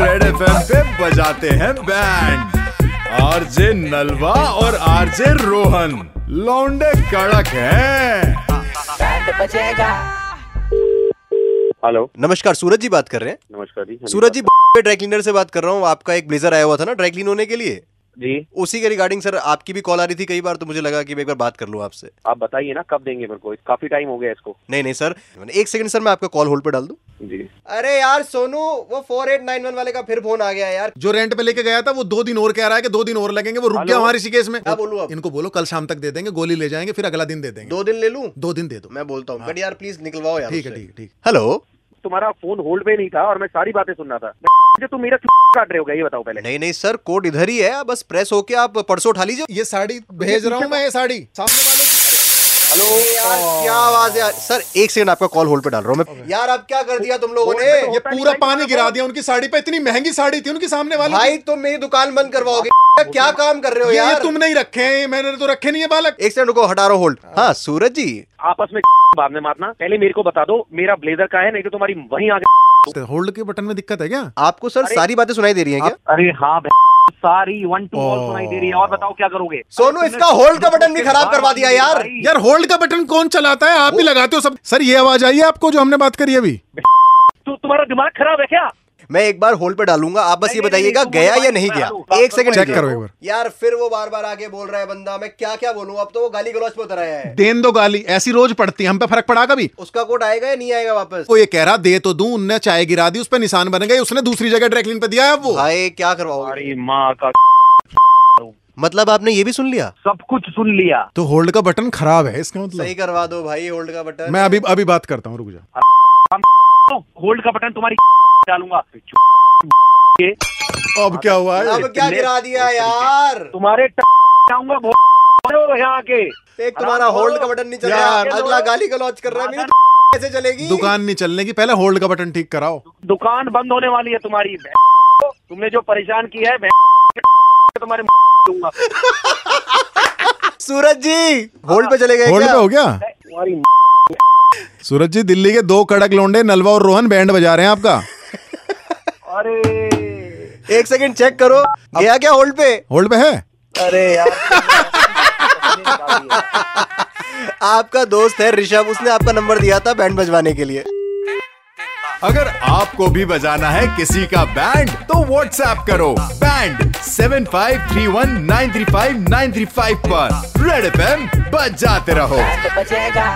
Red F पे बजाते हैं बैंड। आरजे नलवा और आरजे रोहन। लौंडे कड़क हैं। हेलो। नमस्कार सूरज जी बात कर रहे हैं। नमस्कार जी हाँ जी, सूरज जी ड्राई क्लीनर से बात कर रहा हूँ। आपका एक ब्लेजर आया हुआ था ना ड्राई क्लीन होने के लिए? जी। उसी के रिगार्डिंग सर आपकी भी कॉल आ रही थी कई बार तो मुझे लगा कि मैं एक बार बात कर लूँ आपसे। आप बताइए ना कब देंगे मेरे को? काफ़ी टाइम हो गया इसको। नहीं नहीं सर एक सेकंड सर मैं आपका कॉल होल्ड पे डाल दूँ। जी। अरे यार सोनू वो फोर एट नाइन वन वाले का फिर फ़ोन आ गया यार। जो रेंट पे लेके गया था वो दो दिन और कह रहा है कि दो दिन और लगेंगे वो रुक गया हमारे ऋषिकेश में। क्या बोलूँ अब? इनको बोलो कल शाम तक दे देंगे गोली ले जाएँगे फिर अगला दिन दे देंगे। दो दिन ले लूँ? दो दिन दे दो। मैं बोलता हूँ। बट यार प्लीज़ निकलवाओ यार ठीक है। ठीक ठीक। हेलो तुम्हारा फ़ोन होल्ड पे नहीं था और मैं सारी बातें सुन रहा था। जो तुम मेरा काट रहे हो ये बताओ पहले। नहीं नहीं सर कोड इधर ही है। बस प्रेस होके आप परसों उठा लीजिए। ये साड़ी भेज रहा हूँ मैं ये साड़ी। सामने वाले हेलो यार क्या आवाज़ है? सर एक सेकंड आपका कॉल होल्ड पे डाल रहा हूँ मैं। यार अब क्या कर दिया तुम लोगों ने? ये पूरा पानी गिरा दिया उनकी साड़ी पे। इतनी महँगी साड़ी थी उनके सामने वाले भाई तुम मेरी दुकान बंद करवाओगे। क्या काम कर रहे हो यार? तुम नहीं रखे हैं मैंने तो रखे नहीं है बालक। एक सेकंड रुको हटा रहा होल्ड हाँ सूरज जी। आपस में बाद में मारना। पहले मेरे को बता दो मेरा ब्लेजर का है नहीं तो तुम्हारी वहीं आगे होल्ड के बटन में दिक्कत है क्या? आपको सर सारी बातें सुनाई दे रही है क्या? अरे हाँ सारी वन टू ऑल सुनाई दे रही है और बताओ क्या करोगे? सोनू इसका होल्ड का बटन भी खराब करवा दिया यार। यार होल्ड का बटन कौन चलाता है? आप ही लगाते हो सब। सर ये आवाज़ आई है आपको जो हमने बात करी अभी? तो तुम्हारा दिमाग खराब है क्या? मैं एक बार होल्ड पे डालूँगा। आप बस ये बताइएगा गया या नहीं गया? एक सेकंड चेक करो। एक बार। यार फिर वो बार बार आगे बोल रहा है बंदा मैं क्या क्या बोलूँ? अब तो वो गाली गलौज पे उतर आया है। देन दो गाली ऐसी रोज पड़ती है हम पे फ़र्क पड़ा कभी? उसका कोड आएगा या नहीं आएगा वापस? वो ये कह रहा दे तो दूँ उनने चाय गिरा दी उस पर निशान बन गए उसने दूसरी जगह ड्रैकलिन पे दिया है वो। भाई क्या करवाओगे? अरे माँ का मतलब आपने ये भी सुन लिया? सब कुछ सुन लिया। तो होल्ड का बटन खराब है इसका मतलब? सही करवा दो भाई होल्ड का बटन। मैं अभी अभी बात करता हूँ रुक जा। होल्ड का बटन तुम्हारी डालूँगा। अब क्या हुआ? अब क्या गिरा दिया यार? तुम्हारे जाऊँगा यहाँ आके एक तुम्हारा होल्ड का बटन नहीं चल रहा। यार। अगला गाली गलौज कर रहा है। मेरी कैसे चलेगी? दुकान नहीं चलने की। पहले होल्ड का बटन ठीक कराओ। दुकान बंद होने वाली है तुम्हारी। तुमने जो परेशान किया है तुम्हारे दूँगा। सूरज जी होल्ड पे चले गए होल्ड पे हो गया? सूरज जी दिल्ली के दो कड़क लोंडे नलवा और रोहन बैंड बजा रहे हैं आपका। अरे। एक सेकंड चेक करो। गया क्या होल्ड पे? होल्ड पे है? अरे यार आपका दोस्त है ऋषभ उसने आपका नंबर दिया था बैंड बजवाने के लिए। अगर आपको भी बजाना है किसी का बैंड तो व्हाट्सएप करो band seven five three one nine three five nine three five पर। रेड एफ़ बजाते रहो। बचेगा